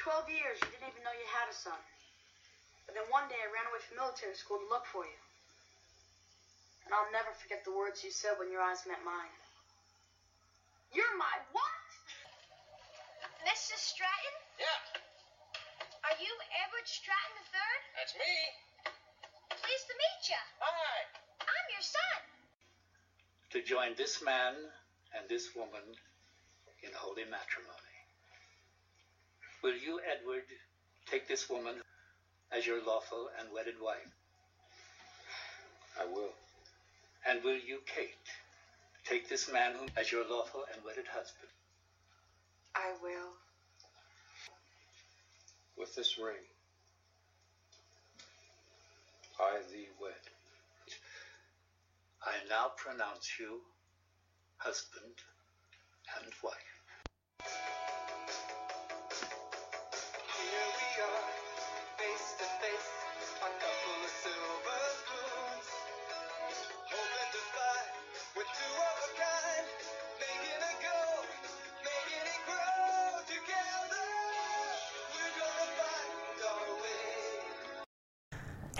12 years, you didn't even know you had a son. But then one day I ran away from military school to look for you. And I'll never forget the words you said when your eyes met mine. You're my what? Mrs. Stratton? Yeah, Are you Edward Stratton III? that's me. Pleased to meet you. Hi. I'm your son. to join this man and this woman in holy matrimony. Will you, Edward, take this woman as your lawful and wedded wife? I will. And will you, Kate, take this man whom as your lawful and wedded husband? I will. With this ring, I thee wed. I now pronounce you husband and wife.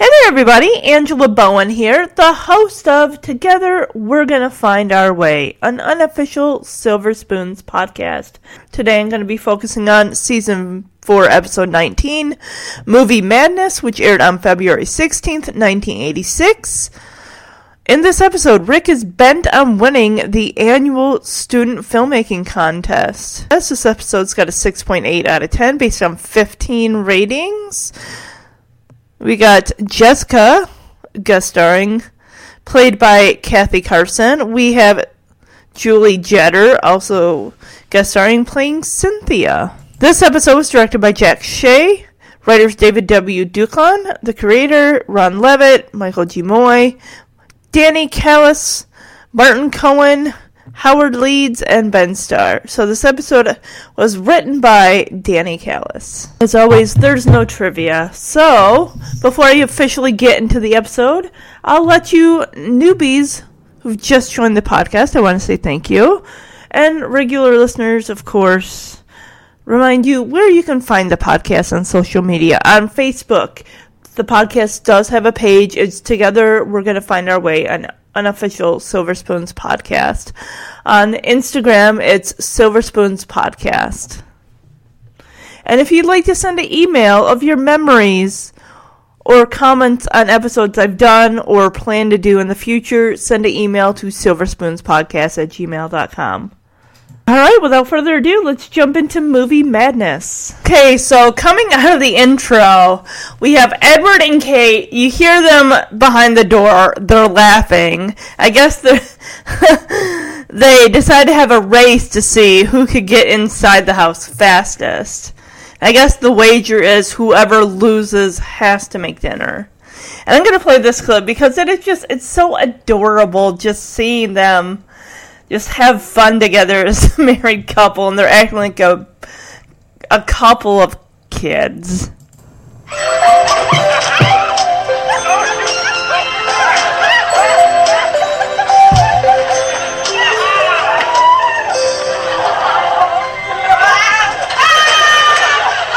Hey there, everybody. Angela Bowen here, the host of Together We're Gonna Find Our Way, an unofficial Silver Spoons podcast. Today I'm going to be focusing on season 4, episode 19, Movie Madness, which aired on February 16th, 1986. In this episode, Rick is bent on winning the annual student filmmaking contest. This episode's got a 6.8 out of 10 based on 15 ratings. We got Jessica guest starring, played by Kathy Carson. We have Julie Jetter, also guest starring, playing Cynthia. This episode was directed by Jack Shea. Writers David W. Duclon. The creator Ron Leavitt, Michael G. Moye, Danny Kallis, Martin Cohan, Howard Leeds, and Ben Starr. So this episode was written by Danny Kallis. As always, there's no trivia. So before I officially get into the episode, I'll let you newbies who've just joined the podcast, I want to say thank you. And regular listeners, of course, remind you where you can find the podcast on social media. On Facebook, the podcast does have a page. It's Together We're Going to Find Our Way, an unofficial Silver Spoons podcast. On Instagram, it's Silver Spoons Podcast. And if you'd like to send an email of your memories or comments on episodes I've done or plan to do in the future, send an email to silverspoonspodcast at gmail.com. All right, without further ado, let's jump into movie madness. Okay, so coming out of the intro, we have Edward and Kate. You hear them behind the door. They're laughing. I guess they're decide to have a race to see who could get inside the house fastest. I guess the wager is whoever loses has to make dinner. And I'm going to play this clip because it is just it's so adorable just seeing them just have fun together as a married couple and they're acting like a a couple of kids.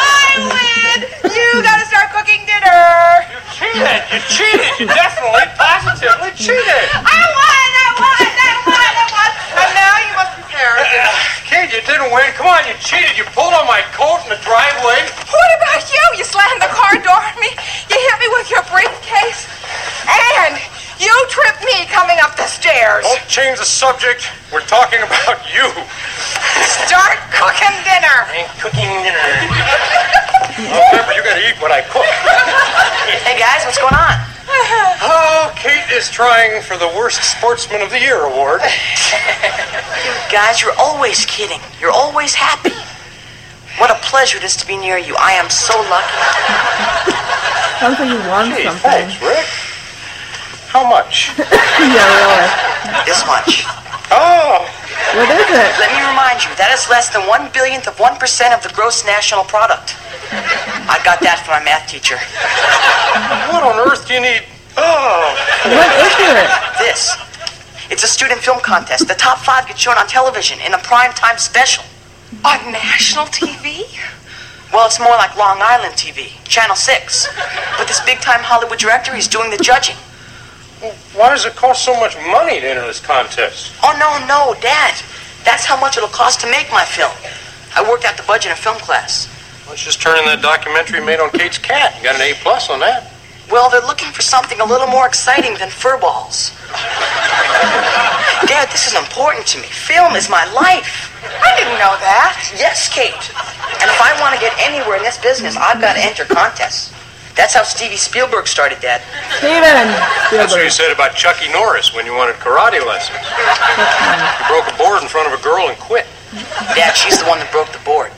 I win! You gotta start cooking dinner! Cheated! You cheated! You definitely, positively cheated! I won! I won! I won! I won! And now you must prepare dinner. Kid, you didn't win. Come on, you cheated. You pulled on my coat in the driveway. What about you? You slammed the car door on me. You hit me with your briefcase. And you tripped me coming up the stairs. Don't change the subject. We're talking about you. Start cooking dinner. I Ain't cooking dinner. Remember, you gotta eat what I cook. Hey guys, what's going on? Oh, Kate is trying for the Worst Sportsman of the Year award. You guys, you're always kidding. You're always happy. What a pleasure it is to be near you. I am so lucky. Sounds like you won Hey, something. thanks, Rick. How much? yeah, really. This much. Oh, What is it? Let me remind you, that is less than one billionth of one percent of the gross national product. I got that from my math teacher. what on earth do you need? Oh, What is it? This. It's a student film contest. The top five get shown on television in a prime time special. On national TV? Well, it's more like Long Island TV, Channel 6. But this big time Hollywood director, is doing the judging. Why does it cost so much money to enter this contest? Oh, no, no, Dad. That's how much it'll cost to make my film. I worked out the budget in film class. Let's just turn in that documentary made on Kate's cat. You got an A plus on that. Well, they're looking for something a little more exciting than fur balls. Dad, this is important to me. Film is my life. I didn't know that. Yes, Kate. And if I want to get anywhere in this business, I've got to enter contests. That's how Stevie Spielberg started, Dad. Steven That's what you said about Chucky Norris when you wanted karate lessons. You broke a board in front of a girl and quit. Dad, she's the one that broke the board.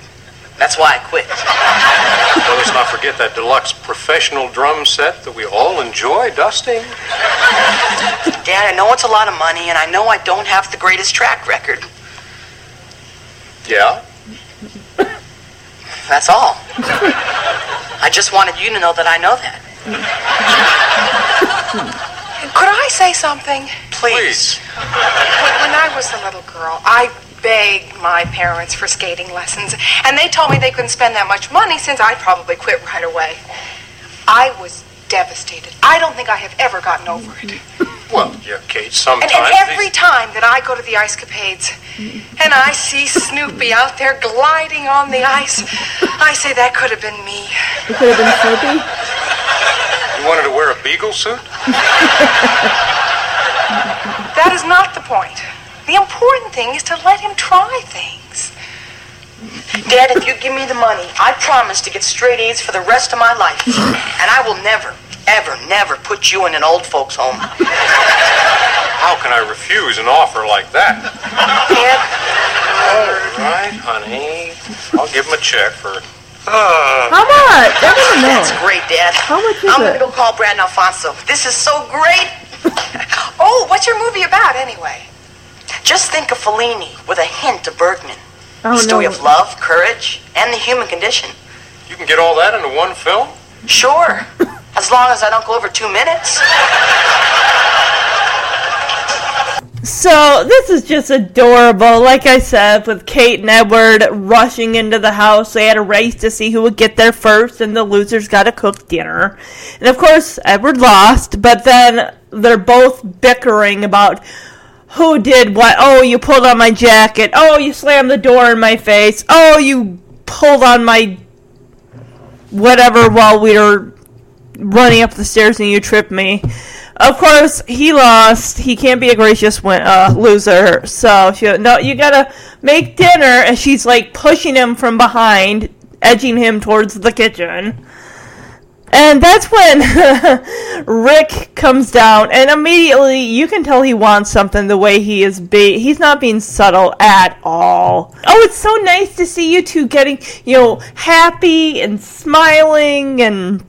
That's why I quit. Well, let's not forget that deluxe professional drum set that we all enjoy dusting. Dad, I know it's a lot of money, and I know I don't have the greatest track record. Yeah? That's all. I just wanted you to know that I know that. Could I say something? Please. When, when I was a little girl, I begged my parents for skating lessons, and they told me they couldn't spend that much money since I'd probably quit right away. I was devastated. I don't think I have ever gotten over it. Well, yeah, Kate, And, sometimes. and every these- time that I go to the ice capades and I see Snoopy out there gliding on the ice, I say that could have been me. It could have been Snoopy. You wanted to wear a beagle suit? That is not the point. The important thing is to let him try things. Dad, if you give me the money, I promise to get straight A's for the rest of my life. And I will never, ever, never put you in an old folks' home. How can I refuse an offer like that? Dad, All right, honey. I'll give him a check for. Uh, How much? I want that's great, Dad. How much is I'm it? gonna go call Brad and Alfonso. This is so great. Oh, what's your movie about anyway? Just think of Fellini with a hint of Bergman. Oh, the story no. of love, courage, and the human condition. you can get all that into one film? Sure, as long as I don't go over two minutes. So this is just adorable. Like I said, with Kate and Edward rushing into the house, they had a race to see who would get there first, and the losers got to cook dinner. And of course, Edward lost, but then they're both bickering about who did what. Oh, you pulled on my jacket. Oh, you slammed the door in my face. Oh, you pulled on my whatever while we were running up the stairs and you tripped me. Of course, he lost. He can't be a gracious win- uh, loser. So she, no, you gotta make dinner, and she's like pushing him from behind, edging him towards the kitchen. And that's when Rick comes down, and immediately you can tell he wants something the way he is. Be- he's not being subtle at all. Oh, it's so nice to see you two getting, you know, happy and smiling and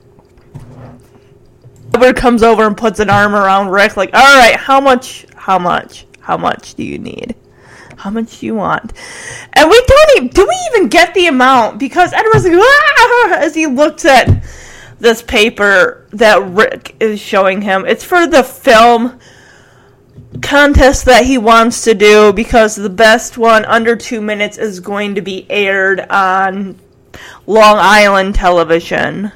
Edward comes over and puts an arm around Rick, like, all right, how much, how much, how much do you need? How much do you want? And we don't even, do we even get the amount? Because Edward's like, ah, as he looks at this paper that Rick is showing him. It's for the film contest that he wants to do because the best one under two minutes is going to be aired on Long Island television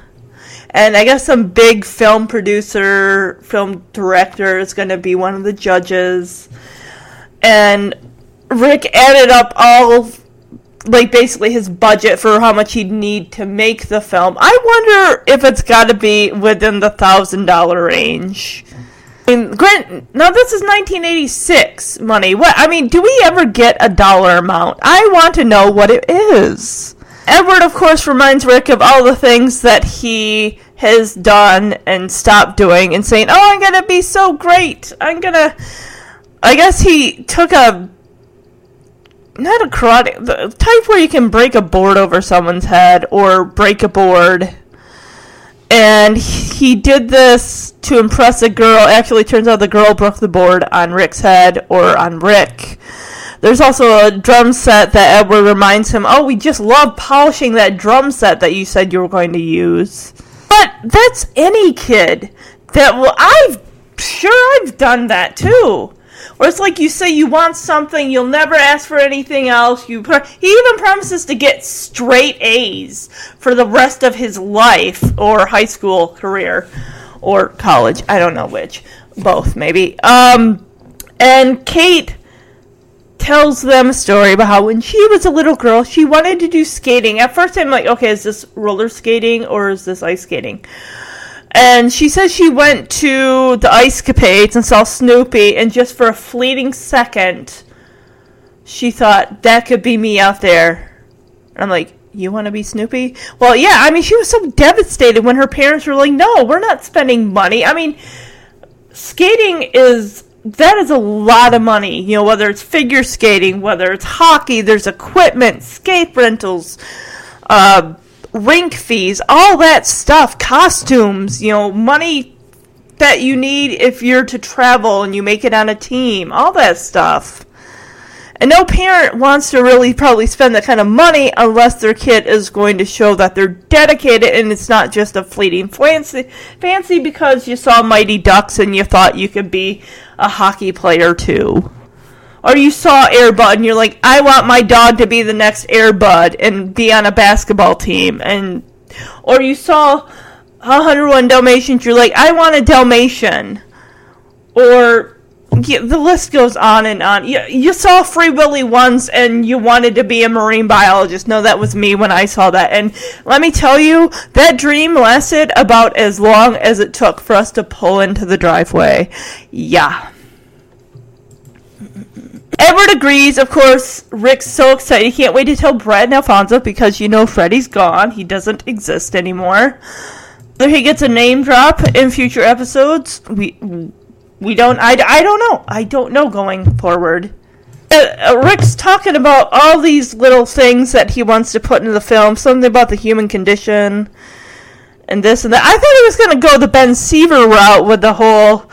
and I guess some big film producer, film director is going to be one of the judges. And Rick added up all, like basically his budget for how much he'd need to make the film. I wonder if it's got to be within the thousand dollar range. I mean, Grant, now this is 1986 money. What I mean, do we ever get a dollar amount? I want to know what it is. Edward, of course, reminds Rick of all the things that he has done and stopped doing, and saying, "Oh, I'm gonna be so great. I'm gonna." I guess he took a not a karate, the type where you can break a board over someone's head or break a board. And he did this to impress a girl. Actually, turns out the girl broke the board on Rick's head or on Rick. There's also a drum set that Edward reminds him, "Oh, we just love polishing that drum set that you said you were going to use." But that's any kid that will. I've sure I've done that too. Or it's like you say you want something, you'll never ask for anything else. You pro- he even promises to get straight A's for the rest of his life or high school career or college. I don't know which. Both maybe. Um and Kate tells them a story about how when she was a little girl, she wanted to do skating. At first, I'm like, okay, is this roller skating or is this ice skating? And she says she went to the Ice Capades and saw Snoopy, and just for a fleeting second, she thought that could be me out there. I'm like, you want to be Snoopy? Well, yeah. I mean, she was so devastated when her parents were like, "No, we're not spending money." I mean, skating is that is a lot of money. You know, whether it's figure skating, whether it's hockey, there's equipment, skate rentals, uh, rink fees, all that stuff, costumes, you know, money that you need if you're to travel and you make it on a team, all that stuff. And no parent wants to really probably spend that kind of money unless their kid is going to show that they're dedicated and it's not just a fleeting fancy, fancy because you saw Mighty Ducks and you thought you could be a hockey player too. Or you saw Airbud and you're like, I want my dog to be the next Airbud and be on a basketball team. And or you saw 101 Dalmatians, you're like, I want a Dalmatian. Or yeah, the list goes on and on. You, you saw Free Willy once and you wanted to be a marine biologist. No, that was me when I saw that. And let me tell you, that dream lasted about as long as it took for us to pull into the driveway. Yeah. Edward agrees, of course. Rick's so excited. He can't wait to tell Brad and Alfonso because you know Freddy's gone. He doesn't exist anymore. He gets a name drop in future episodes, we we don't. I, I don't know. I don't know going forward. Uh, uh, Rick's talking about all these little things that he wants to put into the film. Something about the human condition, and this and that. I thought he was going to go the Ben Seaver route with the whole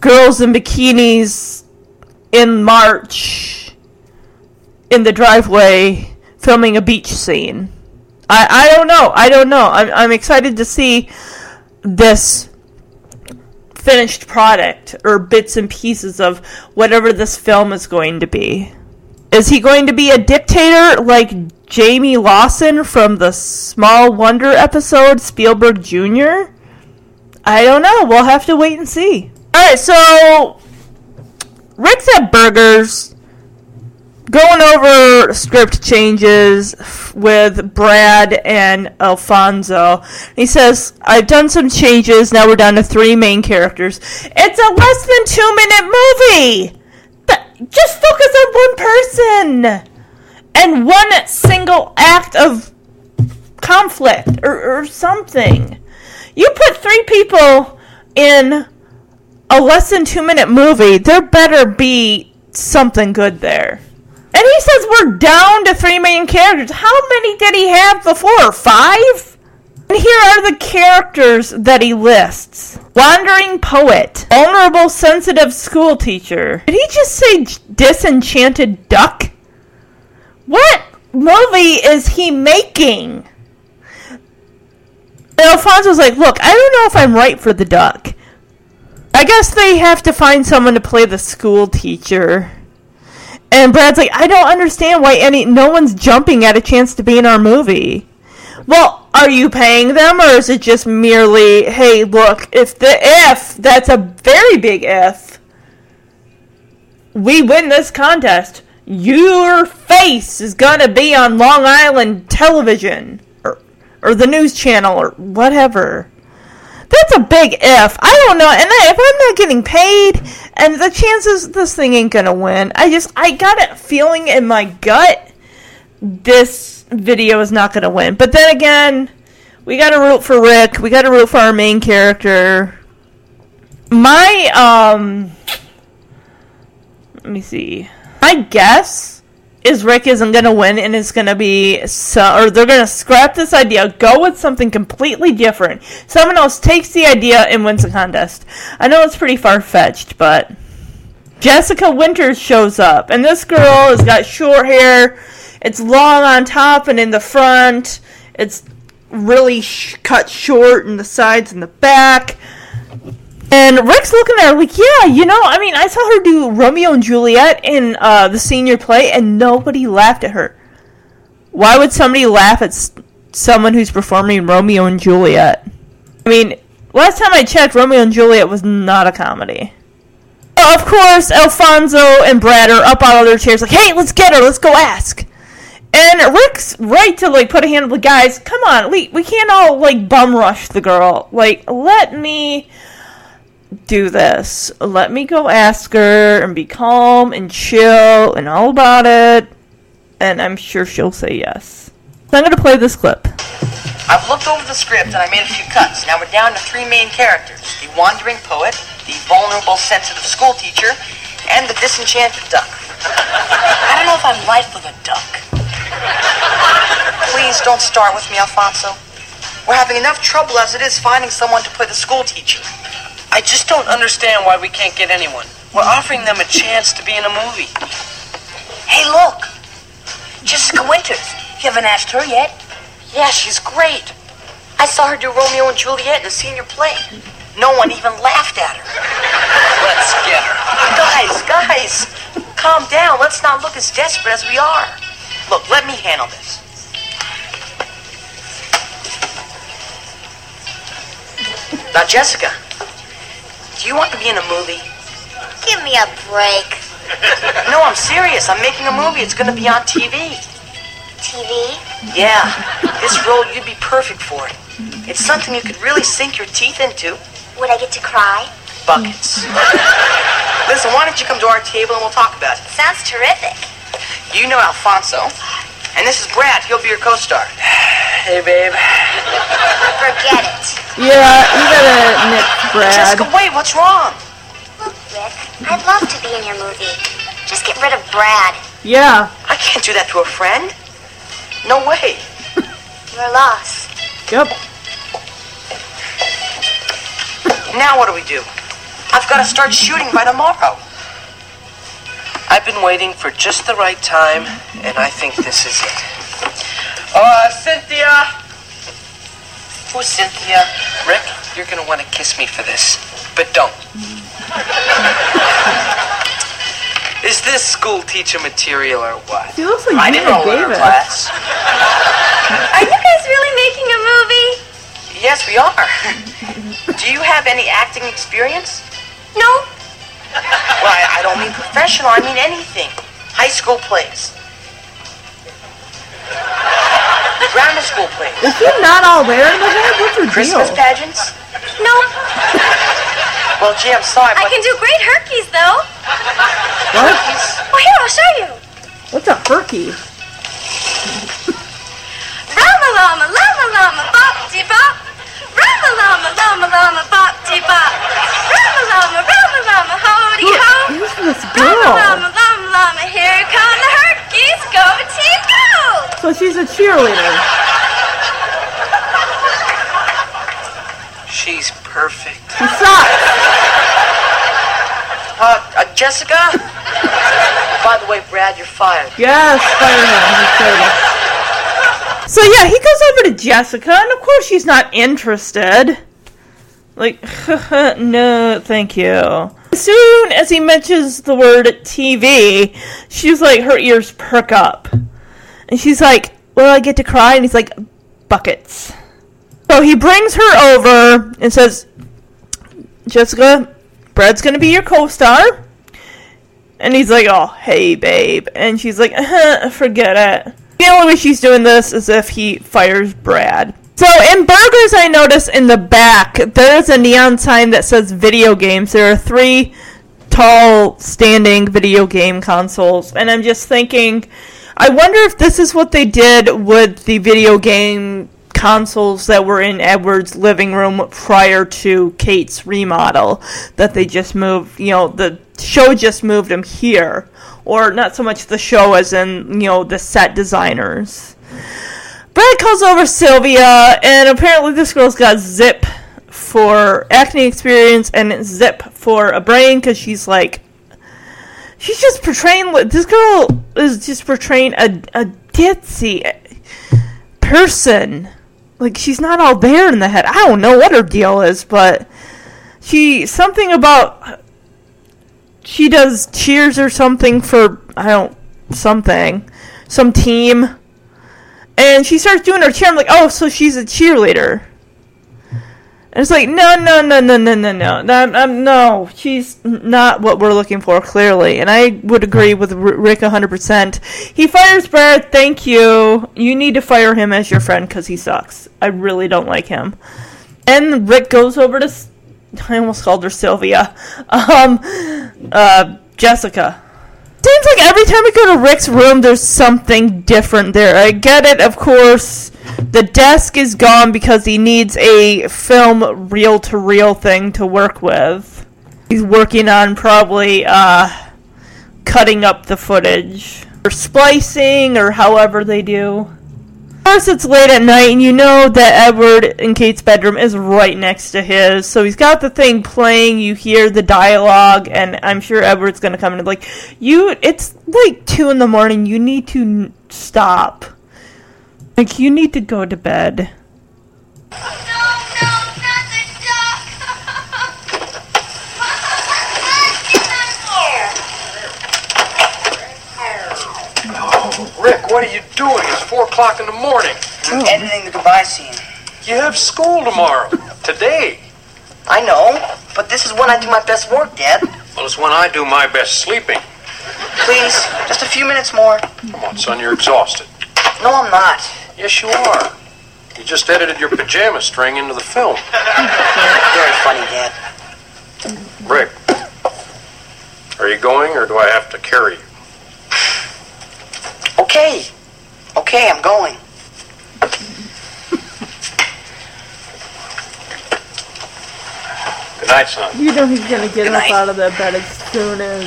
girls in bikinis in March in the driveway filming a beach scene. I, I don't know. I don't know. I'm, I'm excited to see this finished product or bits and pieces of whatever this film is going to be. Is he going to be a dictator like Jamie Lawson from the Small Wonder episode, Spielberg Jr.? I don't know. We'll have to wait and see. Alright, so Rick's at Burgers going over script changes with Brad and Alfonso. He says, I've done some changes. Now we're down to three main characters. It's a less than two minute movie. Just focus on one person and one single act of conflict or, or something. You put three people in a less than two minute movie, there better be something good there. And he says we're down to three main characters. How many did he have before? Five? And here are the characters that he lists Wandering Poet, Vulnerable Sensitive School Teacher. Did he just say Disenchanted Duck? What movie is he making? And Alfonso's like, Look, I don't know if I'm right for the duck. I guess they have to find someone to play the school teacher. And Brad's like, I don't understand why any no one's jumping at a chance to be in our movie. Well, are you paying them or is it just merely, hey, look, if the if that's a very big if we win this contest, your face is gonna be on Long Island television or or the news channel or whatever. That's a big if. I don't know. And if I'm not getting paid, and the chances this thing ain't gonna win, I just I got a feeling in my gut this video is not gonna win. But then again, we gotta root for Rick. We gotta root for our main character. My um, let me see. My guess is Rick isn't going to win and it's going to be so, or they're going to scrap this idea, go with something completely different. Someone else takes the idea and wins the contest. I know it's pretty far fetched, but Jessica Winters shows up, and this girl has got short hair. It's long on top and in the front. It's really sh- cut short in the sides and the back. And Rick's looking at her like, yeah, you know, I mean, I saw her do Romeo and Juliet in uh, the senior play, and nobody laughed at her. Why would somebody laugh at s- someone who's performing Romeo and Juliet? I mean, last time I checked, Romeo and Juliet was not a comedy. Of course, Alfonso and Brad are up out of their chairs, like, hey, let's get her, let's go ask. And Rick's right to like put a hand on the guys. Come on, we we can't all like bum rush the girl. Like, let me do this. Let me go ask her and be calm and chill and all about it. And I'm sure she'll say yes. So I'm gonna play this clip. I've looked over the script and I made a few cuts. Now we're down to three main characters the wandering poet, the vulnerable, sensitive school teacher, and the disenchanted duck. I don't know if I'm right for the duck. Please don't start with me, Alfonso. We're having enough trouble as it is finding someone to play the school teacher. I just don't understand why we can't get anyone. We're offering them a chance to be in a movie. Hey, look! Jessica Winters. You haven't asked her yet? Yeah, she's great. I saw her do Romeo and Juliet in the senior play. No one even laughed at her. Let's get her. Guys, guys, calm down. Let's not look as desperate as we are. Look, let me handle this. Now, Jessica, do you want to be in a movie? Give me a break. No, I'm serious. I'm making a movie. It's going to be on TV. TV? Yeah, this role, you'd be perfect for it. It's something you could really sink your teeth into. Would I get to cry? Buckets. Listen, why don't you come to our table and we'll talk about it? Sounds terrific. You know Alfonso. And this is Brad. He'll be your co-star. Hey, babe. Forget it. Yeah, you gotta nip Brad. Jessica, wait, what's wrong? Look, Rick, I'd love to be in your movie. Just get rid of Brad. Yeah. I can't do that to a friend. No way. We're lost. Yep. Now what do we do? I've got to start shooting by tomorrow. I've been waiting for just the right time, and I think this is it. Uh, Cynthia! Who's Cynthia? Rick, you're gonna want to kiss me for this, but don't. is this school teacher material or what? She looks like I didn't roll in her Davis. class. Are you guys really making a movie? Yes, we are. do you have any acting experience? No. Well, I, I don't mean professional. I mean anything. High school plays. Grammar school plays. Is she not all there in the head? What's her Christmas deal? pageants. No. Well, gee, I'm sorry, I but can do great herkies, though. What? Oh, here, I'll show you. What's a herky? Rama lama, lama lama, bop de bop. Rama lama, lama lama, bop de bop. Rama lama, rama lama, hody. Who's this Rama girl? here come the herkies, go team go. So she's a cheerleader. She's perfect. She sucks. uh, uh, Jessica. By the way, Brad, you're fired. Yes, fire him. He's dirty. So yeah, he goes over to Jessica, and of course she's not interested. Like, no, thank you. As soon as he mentions the word TV, she's like, her ears perk up. And she's like, Will I get to cry? And he's like, Buckets. So he brings her over and says, Jessica, Brad's gonna be your co star. And he's like, oh, hey, babe. And she's like, uh-huh, forget it. The only way she's doing this is if he fires Brad. So in burgers, I notice in the back, there's a neon sign that says video games. There are three tall, standing video game consoles. And I'm just thinking, I wonder if this is what they did with the video game consoles that were in Edward's living room prior to Kate's remodel. That they just moved, you know, the show just moved them here. Or not so much the show as in, you know, the set designers. Brad calls over Sylvia, and apparently this girl's got zip for acting experience and zip for a brain because she's like, she's just portraying. This girl is just portraying a a ditzy person. Like she's not all there in the head. I don't know what her deal is, but she something about she does cheers or something for I don't something some team, and she starts doing her cheer. I'm like, oh, so she's a cheerleader. And it's like, no, no, no, no, no, no, no. That, um, no, she's not what we're looking for, clearly. And I would agree with Rick 100%. He fires Brad, thank you. You need to fire him as your friend because he sucks. I really don't like him. And Rick goes over to, I almost called her Sylvia, um, uh, Jessica. Seems like every time we go to Rick's room, there's something different there. I get it, of course. The desk is gone because he needs a film reel to reel thing to work with. He's working on probably uh, cutting up the footage or splicing or however they do. Course, it's late at night, and you know that Edward in Kate's bedroom is right next to his. So he's got the thing playing. You hear the dialogue, and I'm sure Edward's gonna come in and be like, "You, it's like two in the morning. You need to n- stop. Like, you need to go to bed." What are you doing? It's four o'clock in the morning. I'm editing the goodbye scene. You have school tomorrow. Today. I know, but this is when I do my best work, Dad. Well, it's when I do my best sleeping. Please, just a few minutes more. Come on, son, you're exhausted. No, I'm not. Yes, you are. You just edited your pajama string into the film. Very funny, Dad. Rick, are you going or do I have to carry you? Okay. Okay, I'm going. Good night, son. You know he's gonna get Good up night. out of that bed as soon as.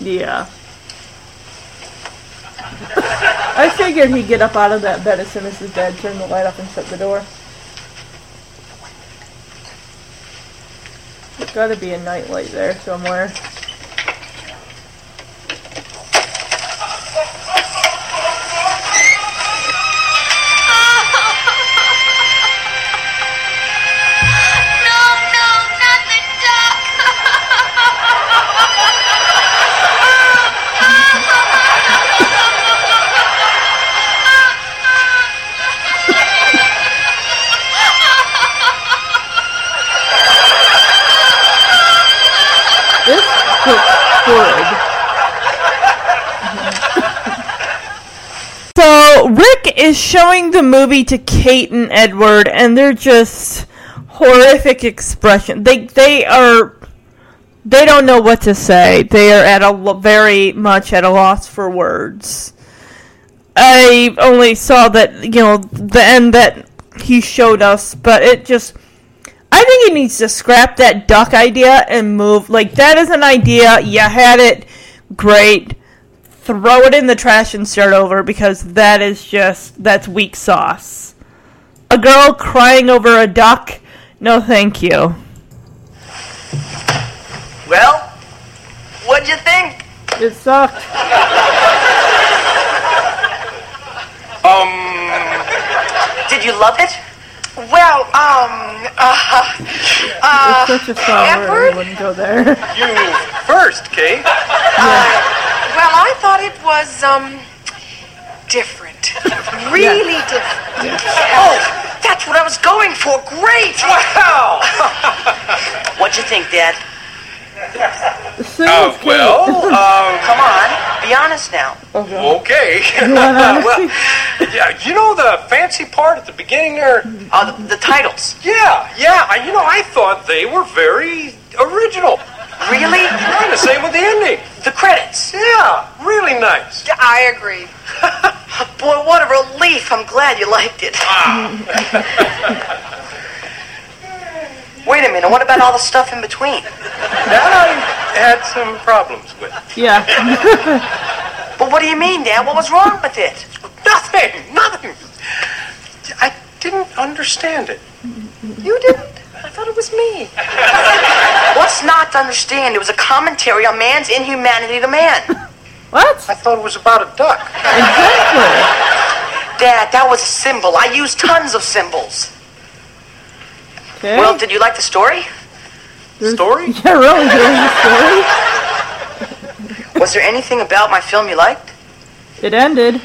Yeah. I figured he'd get up out of that bed as soon as his dad turned the light off and shut the door. There's gotta be a night light there somewhere. Is showing the movie to Kate and Edward, and they're just horrific expression. They they are they don't know what to say. They are at a very much at a loss for words. I only saw that you know the end that he showed us, but it just I think he needs to scrap that duck idea and move. Like that is an idea. You had it, great. Throw it in the trash and start over because that is just that's weak sauce. A girl crying over a duck? No, thank you. Well, what'd you think? It sucked. Um, did you love it? Well, um, uh, uh, It's such a strong word. I wouldn't go there. You first, Kate. well, I thought it was, um, different. Really different. Oh, that's what I was going for. Great! Wow. What'd you think, Dad? Sing Uh, well, um, Come on, be honest now. okay. want honesty? well, yeah, you know the fancy part at the beginning there? Uh, the, the titles. Yeah, yeah. I, you know, I thought they were very original. Really? Kind of same with the ending. The credits. Yeah, really nice. I agree. Boy, what a relief. I'm glad you liked it. Ah. Wait a minute, what about all the stuff in between? That I had some problems with. Yeah. But what do you mean, Dad? What was wrong with it? Nothing, nothing. I didn't understand it. You didn't? I thought it was me. What's not to understand? It was a commentary on man's inhumanity to man. what? I thought it was about a duck. Exactly. Dad, that was a symbol. I used tons of symbols. Okay. Well, did you like the story? Story? yeah, really, the story. Was there anything about my film you liked? It ended.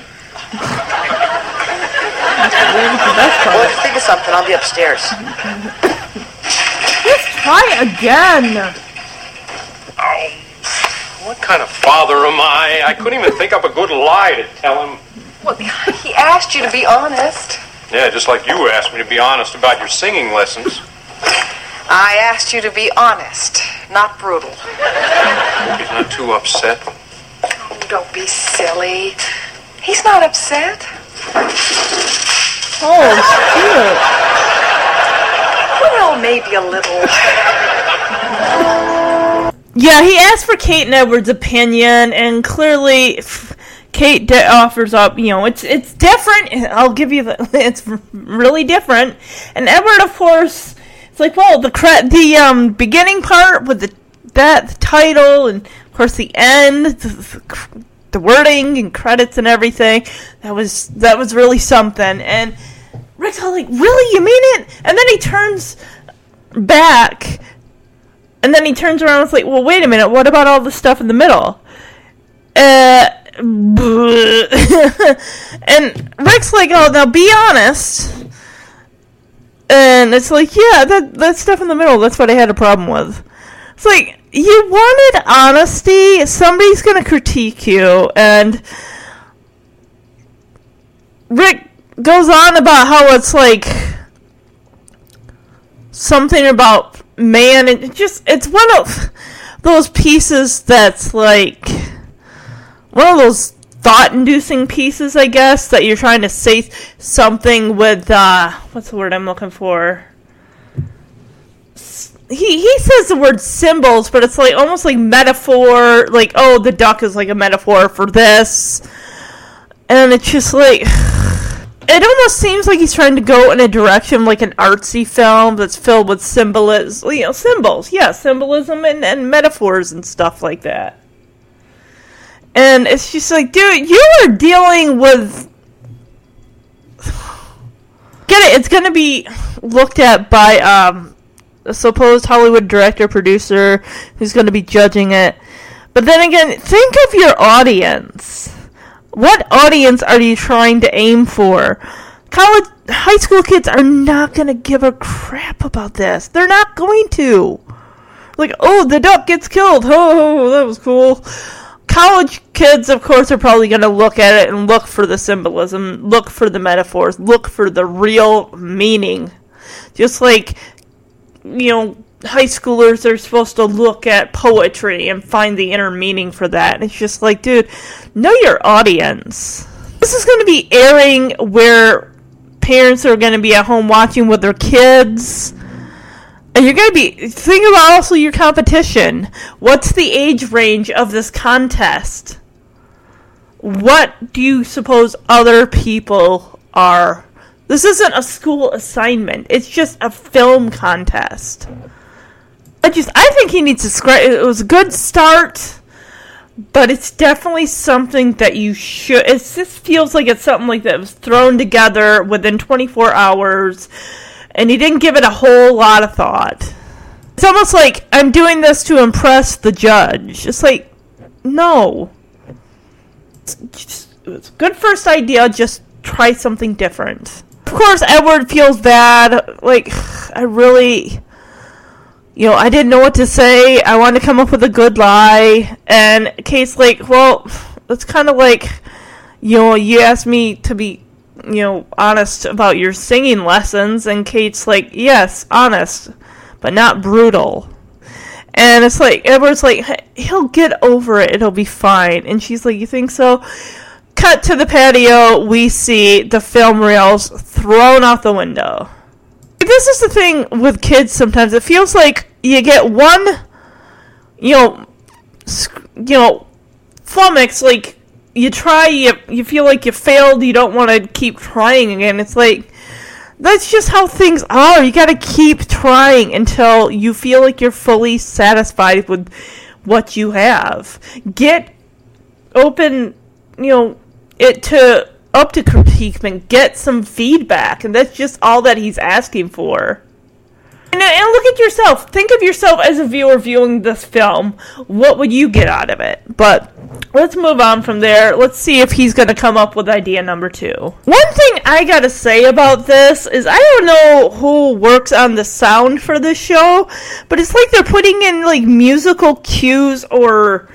That's the best Well, part. if you think of something, I'll be upstairs. Just try again. Oh, What kind of father am I? I couldn't even think up a good lie to tell him. Well, he asked you to be honest. Yeah, just like you asked me to be honest about your singing lessons. I asked you to be honest, not brutal. He's not too upset. Oh, don't be silly. He's not upset. Oh, shit. Maybe a little. Yeah, he asked for Kate and Edward's opinion, and clearly, Kate de- offers up. You know, it's it's different. I'll give you the. It's really different. And Edward, of course, it's like, well, the cre- the um beginning part with the that the title, and of course the end, the, the wording and credits and everything. That was that was really something. And Rick's all like, really, you mean it? And then he turns back and then he turns around and is like, well, wait a minute, what about all the stuff in the middle? Uh, and Rick's like, oh, now be honest. And it's like, yeah, that, that stuff in the middle, that's what I had a problem with. It's like, you wanted honesty, somebody's gonna critique you, and Rick goes on about how it's like something about man and it just it's one of those pieces that's like one of those thought inducing pieces I guess that you're trying to say something with uh what's the word I'm looking for? He he says the word symbols but it's like almost like metaphor like oh the duck is like a metaphor for this. And it's just like it almost seems like he's trying to go in a direction like an artsy film that's filled with symbolism, you know, symbols, yeah, symbolism and, and metaphors and stuff like that. And it's just like, dude, you are dealing with. Get it? It's going to be looked at by um, a supposed Hollywood director producer who's going to be judging it. But then again, think of your audience what audience are you trying to aim for? College, high school kids are not going to give a crap about this. They're not going to. Like, oh, the duck gets killed. Oh, that was cool. College kids, of course, are probably going to look at it and look for the symbolism, look for the metaphors, look for the real meaning. Just like, you know, high schoolers are supposed to look at poetry and find the inner meaning for that. And it's just like, dude, know your audience. This is going to be airing where parents are going to be at home watching with their kids. And you're going to be think about also your competition. What's the age range of this contest? What do you suppose other people are? This isn't a school assignment. It's just a film contest. I just I think he needs to scratch. It was a good start, but it's definitely something that you should. It just feels like it's something like that was thrown together within 24 hours, and he didn't give it a whole lot of thought. It's almost like I'm doing this to impress the judge. It's like, no. It's, just, it's good first idea. Just try something different. Of course, Edward feels bad. Like, I really you know, I didn't know what to say. I wanted to come up with a good lie. And Kate's like, well, it's kind of like, you know, you asked me to be, you know, honest about your singing lessons. And Kate's like, yes, honest, but not brutal. And it's like, Edward's like, he'll get over it. It'll be fine. And she's like, you think so? Cut to the patio. We see the film reels thrown out the window this is the thing with kids sometimes. It feels like you get one you know you know flummox like you try you you feel like you failed you don't want to keep trying again. It's like that's just how things are. You got to keep trying until you feel like you're fully satisfied with what you have. Get open you know it to up to critiquement, get some feedback, and that's just all that he's asking for. And, and look at yourself. Think of yourself as a viewer viewing this film. What would you get out of it? But let's move on from there. Let's see if he's going to come up with idea number two. One thing I got to say about this is I don't know who works on the sound for this show, but it's like they're putting in like musical cues or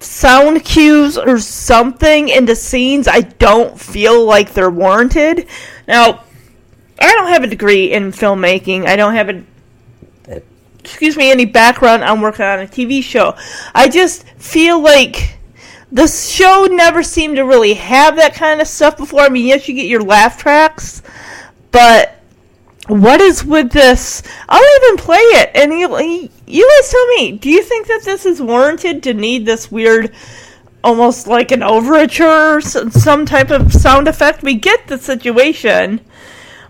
sound cues or something into scenes I don't feel like they're warranted. Now, I don't have a degree in filmmaking. I don't have a excuse me any background on working on a TV show. I just feel like the show never seemed to really have that kind of stuff before. I mean, yes, you get your laugh tracks, but what is with this? I'll even play it, and you, you guys tell me. Do you think that this is warranted to need this weird, almost like an overture, some type of sound effect? We get the situation.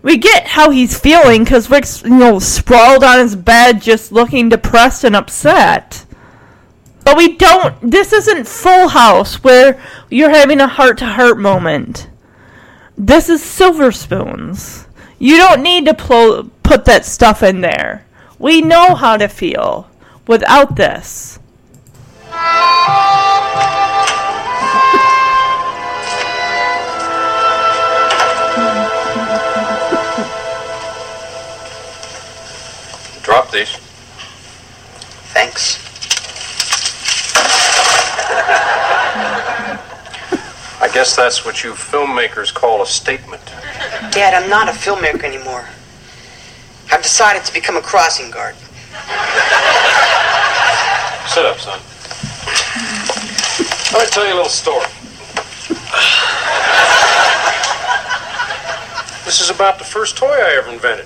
We get how he's feeling because Rick's, you know, sprawled on his bed, just looking depressed and upset. But we don't. This isn't Full House where you're having a heart to heart moment. This is Silver Spoons. You don't need to pl- put that stuff in there. We know how to feel without this. Drop these. Thanks. I guess that's what you filmmakers call a statement. Dad, I'm not a filmmaker anymore. I've decided to become a crossing guard. Sit up, son. Let me tell you a little story. This is about the first toy I ever invented.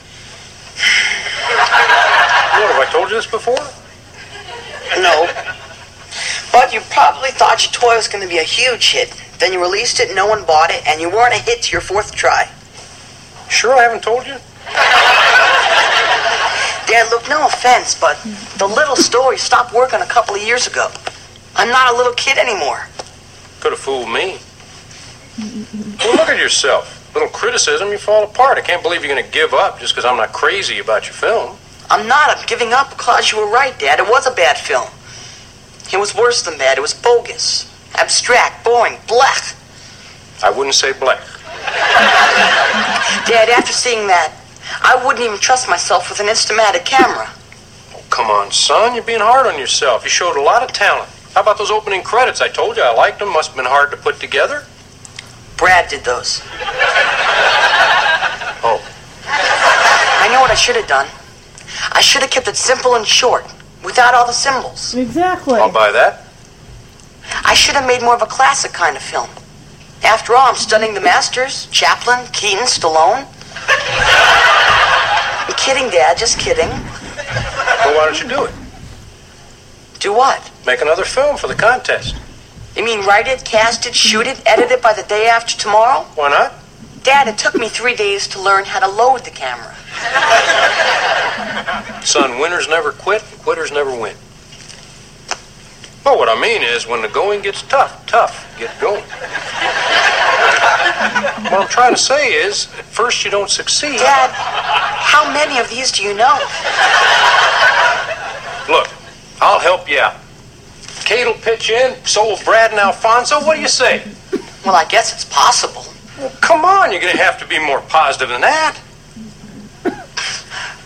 What, have I told you this before? No. But you probably thought your toy was going to be a huge hit. Then you released it, no one bought it, and you weren't a hit to your fourth try. Sure I haven't told you? Dad, look, no offense, but the little story stopped working a couple of years ago. I'm not a little kid anymore. Could have fooled me. Well, look at yourself. Little criticism, you fall apart. I can't believe you're going to give up just because I'm not crazy about your film. I'm not. I'm giving up because you were right, Dad. It was a bad film. It was worse than that. It was bogus, abstract, boring, black. I wouldn't say black. Dad, after seeing that, I wouldn't even trust myself with an Instamatic camera. Oh, come on, son. You're being hard on yourself. You showed a lot of talent. How about those opening credits? I told you I liked them. Must have been hard to put together. Brad did those. Oh, I know what I should have done. I should have kept it simple and short, without all the symbols. Exactly. I'll buy that. I should have made more of a classic kind of film. After all, I'm studying the masters Chaplin, Keaton, Stallone. I'm kidding, Dad, just kidding. Well, why don't you do it? Do what? Make another film for the contest. You mean write it, cast it, shoot it, edit it by the day after tomorrow? Why not? Dad, it took me three days to learn how to load the camera. Son, winners never quit, quitters never win. Well, what I mean is, when the going gets tough, tough, get going. what I'm trying to say is, at first you don't succeed. Dad, how many of these do you know? Look, I'll help you out. Kate will pitch in, so will Brad and Alfonso. What do you say? Well, I guess it's possible. Well, come on, you're going to have to be more positive than that.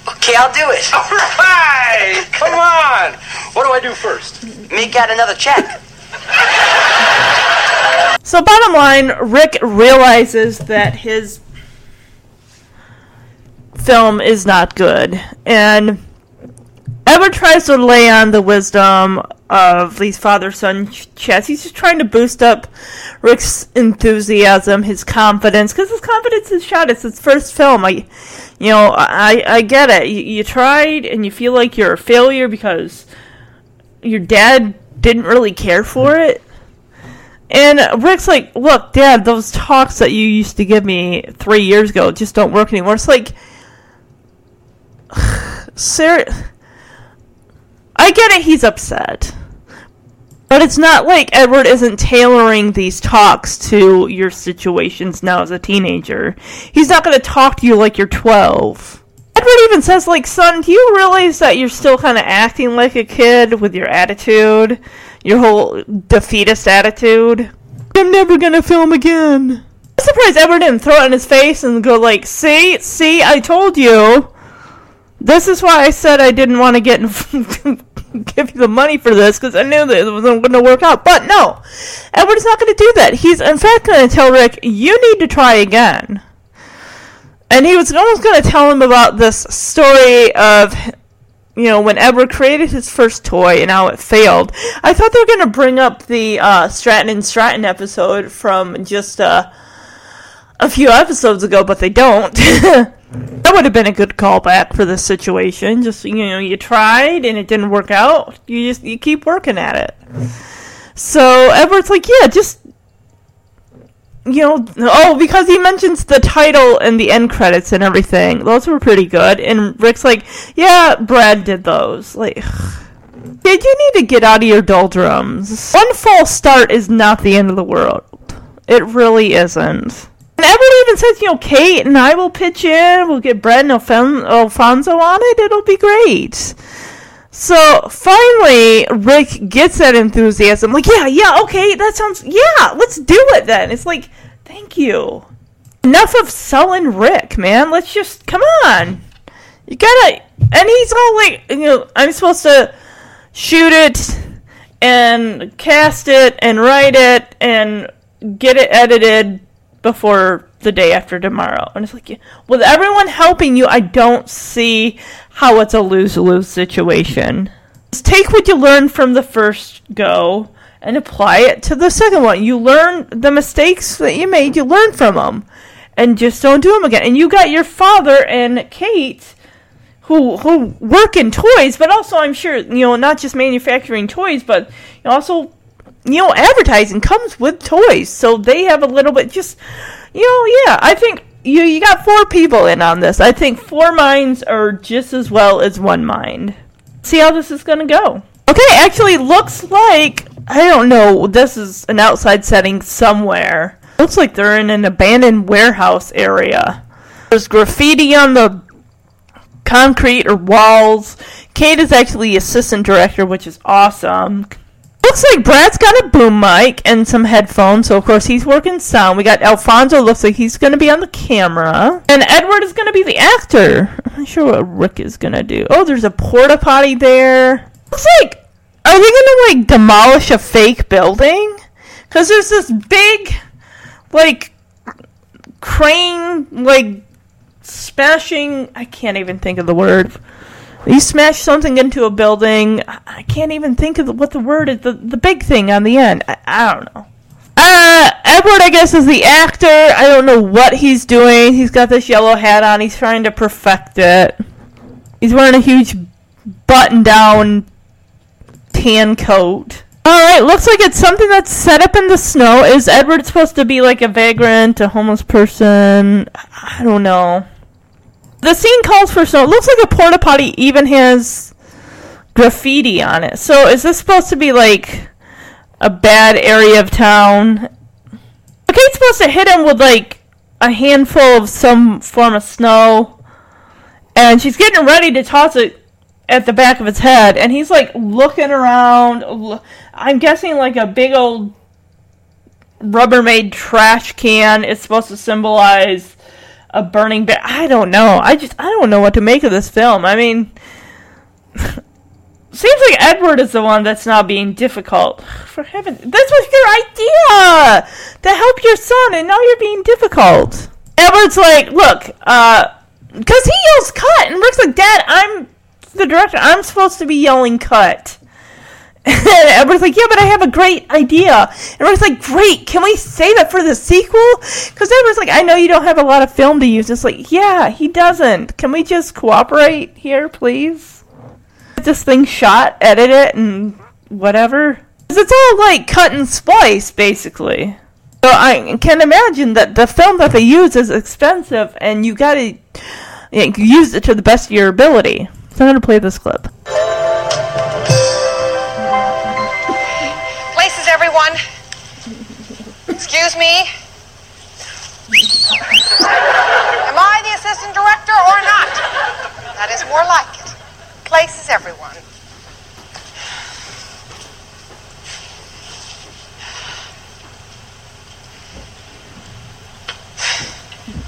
Okay, I'll do it. All right, come on. What do I do first? Make out another check. So, bottom line, Rick realizes that his film is not good, and Edward tries to lay on the wisdom of these father-son ch- chats. He's just trying to boost up Rick's enthusiasm, his confidence, because his confidence is shot. It's his first film. I, you know, I I get it. You, you tried, and you feel like you're a failure because your dad didn't really care for it. And Rick's like, look, Dad, those talks that you used to give me three years ago just don't work anymore. It's like, Sarah, I get it, he's upset. But it's not like Edward isn't tailoring these talks to your situations now as a teenager. He's not going to talk to you like you're 12. Edward even says, like, son, do you realize that you're still kind of acting like a kid with your attitude? Your whole defeatist attitude? I'm never gonna film again. I'm surprised Edward didn't throw it in his face and go, like, see, see, I told you. This is why I said I didn't want to get give you the money for this because I knew that it wasn't going to work out. But no, Edward's not going to do that. He's in fact going to tell Rick, "You need to try again." And he was almost going to tell him about this story of, you know, when Edward created his first toy and how it failed. I thought they were going to bring up the uh, Stratton and Stratton episode from just uh, a few episodes ago, but they don't. that would have been a good callback for this situation. Just you know, you tried and it didn't work out. You just you keep working at it. So Edward's like, yeah, just you know, oh, because he mentions the title and the end credits and everything. Those were pretty good. And Rick's like, yeah, Brad did those. Like, did you need to get out of your doldrums? One false start is not the end of the world. It really isn't. And Edward even says, you know, Kate and I will pitch in. We'll get Brad and Alfon- Alfonso on it. It'll be great. So finally, Rick gets that enthusiasm. Like, yeah, yeah, okay, that sounds, yeah, let's do it then. It's like, thank you. Enough of selling Rick, man. Let's just, come on. You gotta, and he's all like, you know, I'm supposed to shoot it and cast it and write it and get it edited before the day after tomorrow. And it's like, with everyone helping you, I don't see how it's a lose lose situation. Just take what you learned from the first go and apply it to the second one. You learn the mistakes that you made, you learn from them, and just don't do them again. And you got your father and Kate. Who, who work in toys, but also I'm sure you know not just manufacturing toys, but also you know, advertising comes with toys, so they have a little bit. Just, you know, yeah, I think you you got four people in on this. I think four minds are just as well as one mind. See how this is gonna go. Okay, actually, looks like I don't know. This is an outside setting somewhere. Looks like they're in an abandoned warehouse area. There's graffiti on the concrete or walls. Kate is actually assistant director, which is awesome looks like Brad's got a boom mic and some headphones, so of course he's working sound. We got Alfonso, looks like he's going to be on the camera. And Edward is going to be the actor. I'm not sure what Rick is going to do. Oh, there's a porta potty there. Looks like, are they going to like demolish a fake building? Because there's this big, like, crane, like, smashing. I can't even think of the word you smash something into a building. I can't even think of what the word is. The the big thing on the end. I, I don't know. Uh, Edward, I guess, is the actor. I don't know what he's doing. He's got this yellow hat on. He's trying to perfect it. He's wearing a huge button-down tan coat. All right, looks like it's something that's set up in the snow. Is Edward supposed to be like a vagrant, a homeless person? I don't know. The scene calls for snow. It looks like a porta potty even has graffiti on it. So is this supposed to be like a bad area of town? Kate's supposed to hit him with like a handful of some form of snow, and she's getting ready to toss it at the back of his head, and he's like looking around. I'm guessing like a big old Rubbermaid trash can is supposed to symbolize a burning bear. I don't know. I just I don't know what to make of this film. I mean, seems like Edward is the one that's not being difficult. For heaven, this was your idea to help your son, and now you're being difficult. Edward's like, look, uh, because he yells cut, and Rick's like, Dad, I'm the director. I'm supposed to be yelling cut. And everybody's like, yeah, but I have a great idea. And everybody's like, great, can we save it for the sequel? Because everybody's like, I know you don't have a lot of film to use. It's like, yeah, he doesn't. Can we just cooperate here, please? Get this thing shot, edit it, and whatever. Because it's all like cut and splice, basically. So I can imagine that the film that they use is expensive, and you gotta you know, use it to the best of your ability. So I'm gonna play this clip. Everyone. Excuse me. Am I the assistant director or not? That is more like it. Places everyone.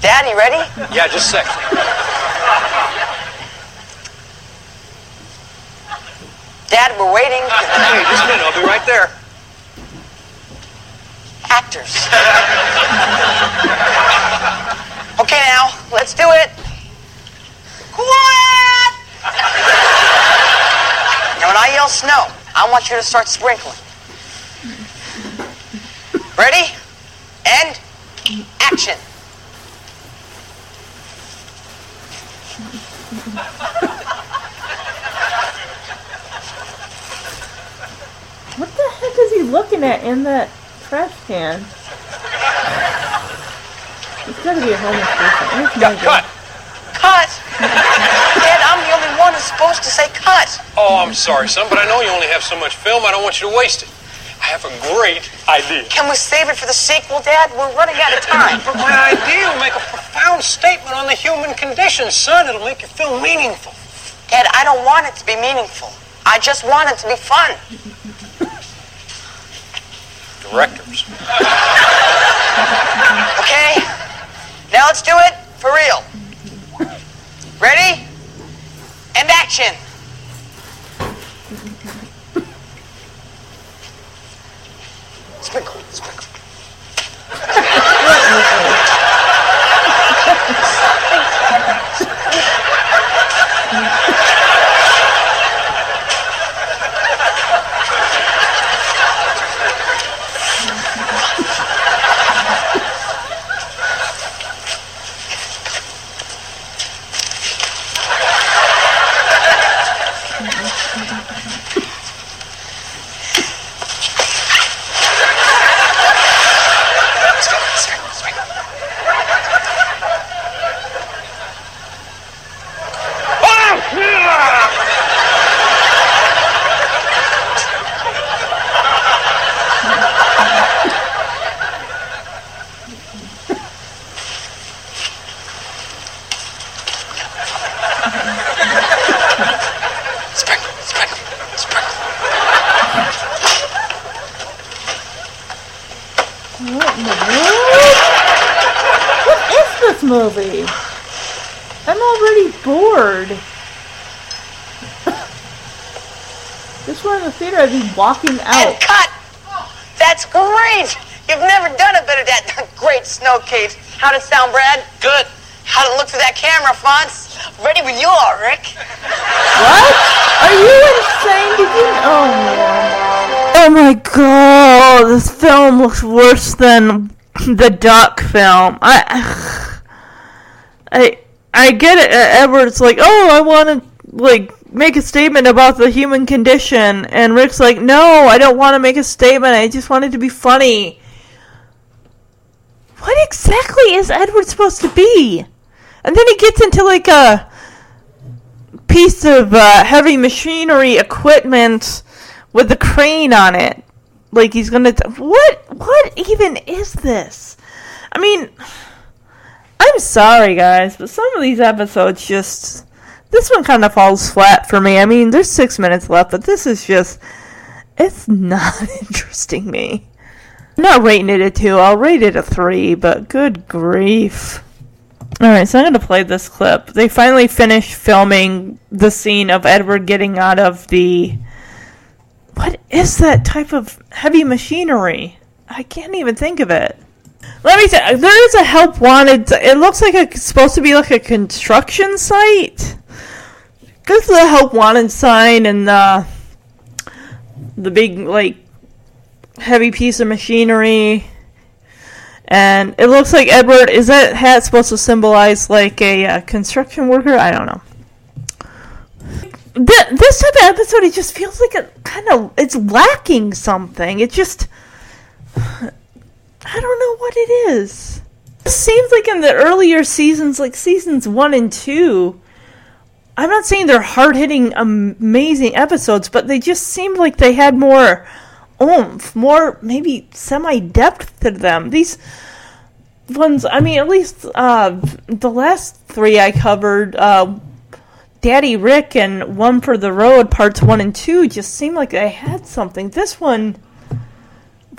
Daddy, ready? Yeah, just a second. Dad, we're waiting. Hey, just a minute. I'll be right there. Actors. okay, now, let's do it. Quiet! Now, when I yell snow, I want you to start sprinkling. Ready? And action. What the heck is he looking at in that trash can? It's gotta be a homeless person. Where's Cut. Cut. Dad, I'm the only one who's supposed to say cut. Oh, I'm sorry, son, but I know you only have so much film. I don't want you to waste it. I have a great idea. Can we save it for the sequel, Dad? We're running out of time. But my idea will make a profound statement on the human condition, son. It'll make your film meaningful. Dad, I don't want it to be meaningful. I just want it to be fun. Directors. Okay? Now let's do it for real. Ready? And action. Sprinkle, sprinkle sprinkle. Sprinkle, sprinkle, sprinkle. What in the world? What is this? I'm already bored. this one in the theater, I'd be walking out. And cut! That's great! You've never done it better, Dad. Great snow, cave. How'd it sound, Brad? Good. How'd it look through that camera, Fonz? Ready when you are, Rick. What? Are you insane? Did you? Oh man. Oh my god, this film looks worse than the Duck film. I, I, I get it. uh, Edward's like, oh, I want to like make a statement about the human condition, and Rick's like, no, I don't want to make a statement. I just want it to be funny. What exactly is Edward supposed to be? And then he gets into like a piece of uh, heavy machinery equipment with the crane on it. Like he's gonna. T- what? What even is this? I mean, I'm sorry, guys, but some of these episodes just. This one kind of falls flat for me. I mean, there's six minutes left, but this is just. It's not interesting me. I'm not rating it a two. I'll rate it a three, but good grief. Alright, so I'm going to play this clip. They finally finished filming the scene of Edward getting out of the. What is that type of heavy machinery? I can't even think of it. Let me tell there is a help wanted. It looks like it's supposed to be like a construction site. Because the help wanted sign and the, the big, like, heavy piece of machinery and it looks like Edward is that hat supposed to symbolize like a uh, construction worker? I don't know. Th- this type of episode, it just feels like it kind of it's lacking something. It just I don't know what it is. It seems like in the earlier seasons, like seasons one and two. I'm not saying they're hard hitting, amazing episodes, but they just seemed like they had more oomph, more maybe semi depth to them. These ones, I mean, at least uh, the last three I covered, uh, Daddy Rick and One for the Road parts 1 and 2 just seemed like they had something. This one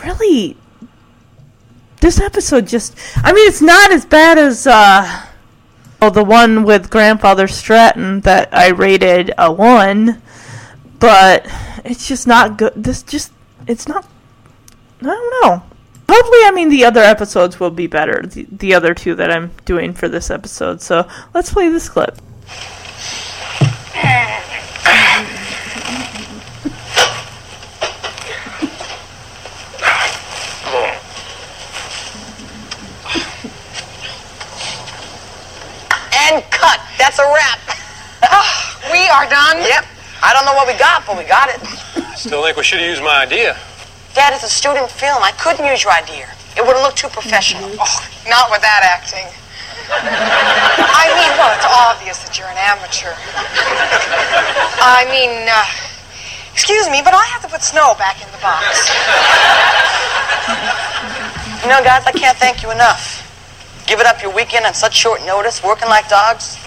really this episode just I mean it's not as bad as uh well, the one with grandfather Stratton that I rated a 1 but it's just not good. This just it's not I don't know. Hopefully, I mean the other episodes will be better. The, the other two that I'm doing for this episode. So let's play this clip. And cut. That's a wrap. We are done. Yep. I don't know what we got, but we got it. I still think we should have used my idea. Dad, it's a student film. I couldn't use your idea. It would have looked too professional. Oh, not with that acting. I mean, well, it's obvious that you're an amateur. I mean, uh, excuse me, but I have to put snow back in the box. You know, guys, I can't thank you enough. Giving up your weekend on such short notice, working like dogs.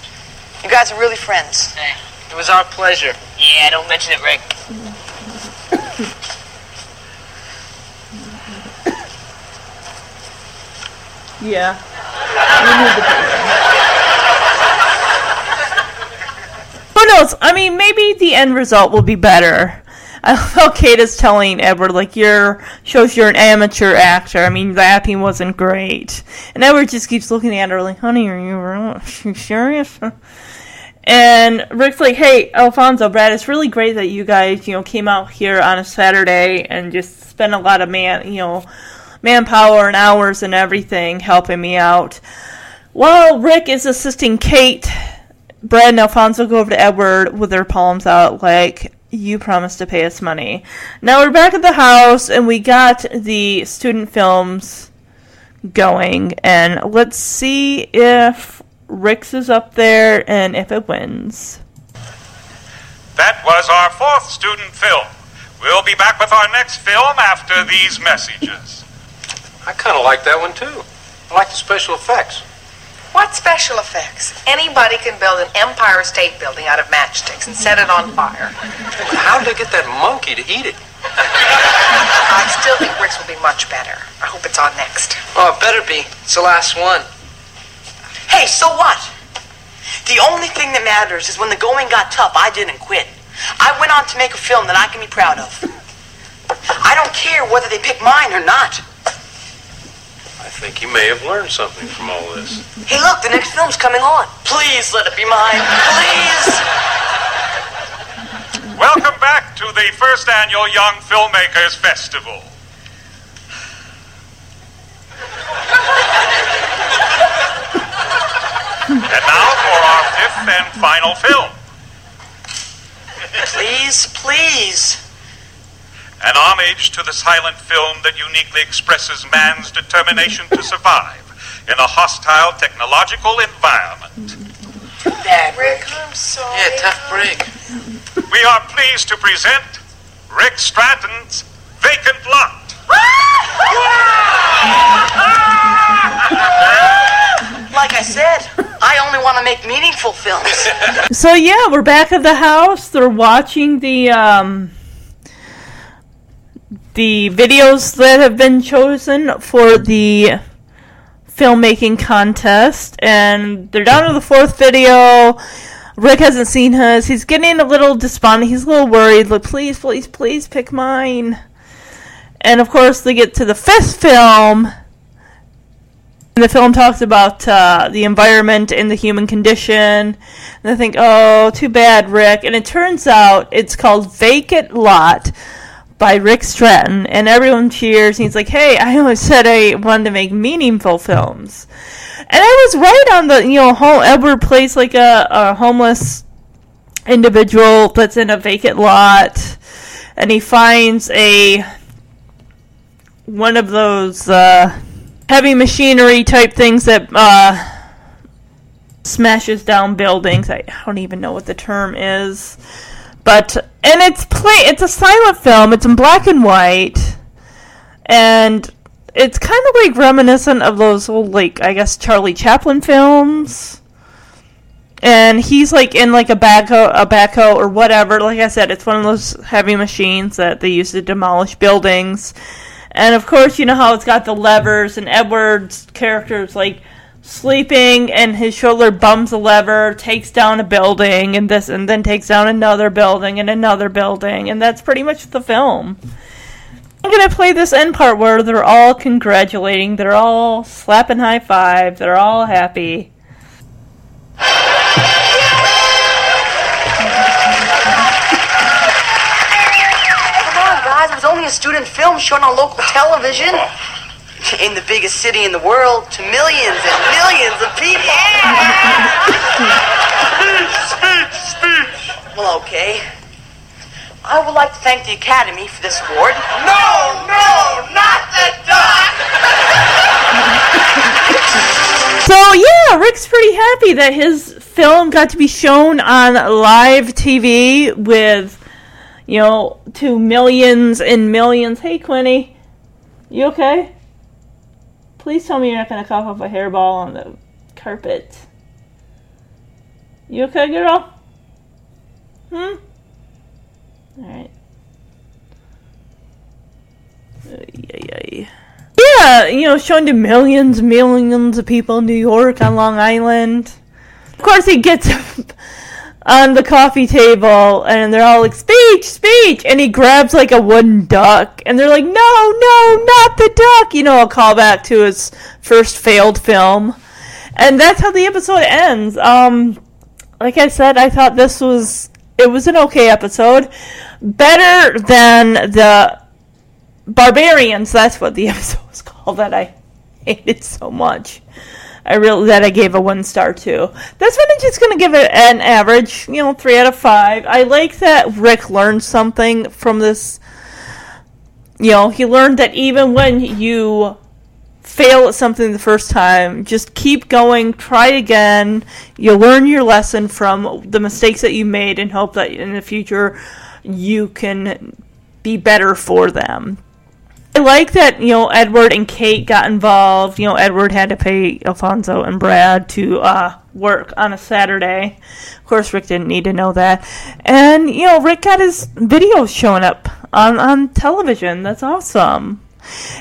You guys are really friends. It was our pleasure. Yeah, don't mention it, Rick. Yeah. Who knows? I mean, maybe the end result will be better. I felt Kate is telling Edward, like, you're, shows you're an amateur actor. I mean, the acting wasn't great. And Edward just keeps looking at her like, honey, are you, you serious? And Rick's like, hey, Alfonso, Brad, it's really great that you guys, you know, came out here on a Saturday and just spent a lot of man, you know, manpower and hours and everything helping me out. While Rick is assisting Kate, Brad and Alfonso go over to Edward with their palms out, like, you promised to pay us money. Now we're back at the house and we got the student films going, and let's see if Rick's is up there and if it wins. That was our fourth student film. We'll be back with our next film after these messages. I kind of like that one too. I like the special effects. What special effects? Anybody can build an Empire State Building out of matchsticks and set it on fire. How did they get that monkey to eat it? I still think Rick's will be much better. I hope it's on next. Oh, it better be. It's the last one. Hey, so what? The only thing that matters is when the going got tough, I didn't quit. I went on to make a film that I can be proud of. I don't care whether they pick mine or not. I think you may have learned something from all this. Hey, look, the next film's coming on. Please let it be mine. Please. Welcome back to the first annual Young Filmmakers Festival. And now for our fifth and final film. Please, please. An homage to the silent film that uniquely expresses man's determination to survive in a hostile technological environment. Dad, Rick, I'm sorry. Yeah, tough break. We are pleased to present Rick Stratton's Vacant Lot. Like I said, I only want to make meaningful films. So yeah, we're back at the house. They're watching the um the videos that have been chosen for the filmmaking contest and they're down to the fourth video. Rick hasn't seen his. He's getting a little despondent. He's a little worried. Like, please, please, please pick mine. And of course, they get to the fifth film. And the film talks about uh, the environment and the human condition. And I think, oh, too bad, Rick. And it turns out it's called Vacant Lot by Rick Stratton. And everyone cheers. And he's like, hey, I always said I wanted to make meaningful films. And I was right on the, you know, home, Edward plays like a, a homeless individual that's in a vacant lot. And he finds a one of those uh, heavy machinery type things that uh, smashes down buildings. I, I don't even know what the term is, but and it's play. It's a silent film. It's in black and white, and it's kind of like reminiscent of those old, like I guess Charlie Chaplin films. and he's like in like a backhoe, a backhoe or whatever. Like I said, it's one of those heavy machines that they use to demolish buildings. And of course, you know how it's got the levers, and Edward's characters like sleeping, and his shoulder bums a lever, takes down a building, and this, and then takes down another building and another building, and that's pretty much the film. I'm gonna play this end part where they're all congratulating, they're all slapping high five, they're all happy. Come on, guys. It was only a student film shown on local television. In the biggest city in the world, to millions and millions of people. speech, speech, Well, okay. I would like to thank the Academy for this award. No, no, not the duck! So yeah, Rick's pretty happy that his film got to be shown on live TV with, you know, to millions and millions. Hey, Quinny, you okay? Please tell me you're not gonna cough up a hairball on the carpet. You okay, girl? Hmm. All right. Ay, Yeah, you know, shown to millions, millions of people in New York on Long Island. Of course, he gets on the coffee table, and they're all like, "Speech, speech!" And he grabs like a wooden duck, and they're like, "No, no, not the duck!" You know, a callback to his first failed film, and that's how the episode ends. Um, like I said, I thought this was it was an okay episode, better than the Barbarians. That's what the episode was called that I hated so much. I really that I gave a one star to. This one I'm just gonna give it an average, you know, three out of five. I like that Rick learned something from this. You know, he learned that even when you fail at something the first time, just keep going, try again. You learn your lesson from the mistakes that you made and hope that in the future you can be better for them. I like that, you know, Edward and Kate got involved. You know, Edward had to pay Alfonso and Brad to uh, work on a Saturday. Of course, Rick didn't need to know that. And, you know, Rick got his videos showing up on, on television. That's awesome.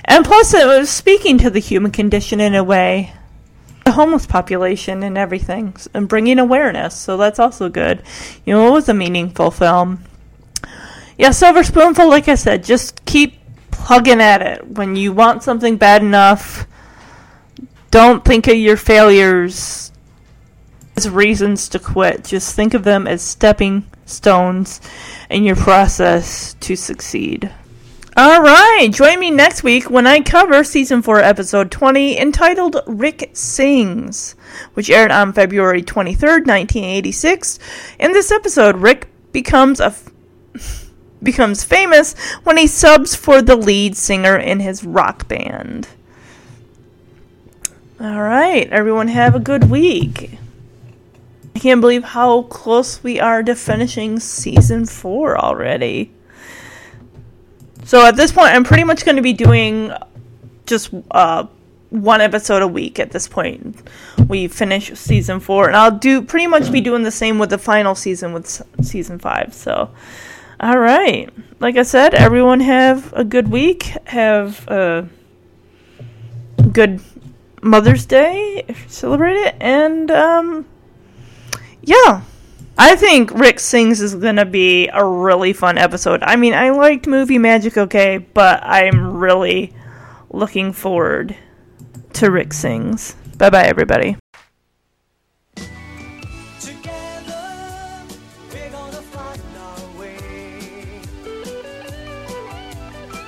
And plus, it was speaking to the human condition in a way, the homeless population and everything, and bringing awareness. So that's also good. You know, it was a meaningful film. Yeah, Silver Spoonful, like I said, just keep plugging at it. When you want something bad enough, don't think of your failures as reasons to quit. Just think of them as stepping stones in your process to succeed. All right, join me next week when I cover season 4, episode 20, entitled Rick Sings, which aired on February 23rd, 1986. In this episode, Rick becomes a f- becomes famous when he subs for the lead singer in his rock band. All right, everyone have a good week. I can't believe how close we are to finishing season 4 already. So at this point, I'm pretty much going to be doing just uh, one episode a week at this point. We finish season four, and I'll do pretty much be doing the same with the final season with season five. So, all right, like I said, everyone have a good week. Have a good Mother's Day if you celebrate it, and um, yeah. I think Rick Sings is going to be a really fun episode. I mean, I liked movie magic okay, but I'm really looking forward to Rick Sings. Bye bye, everybody.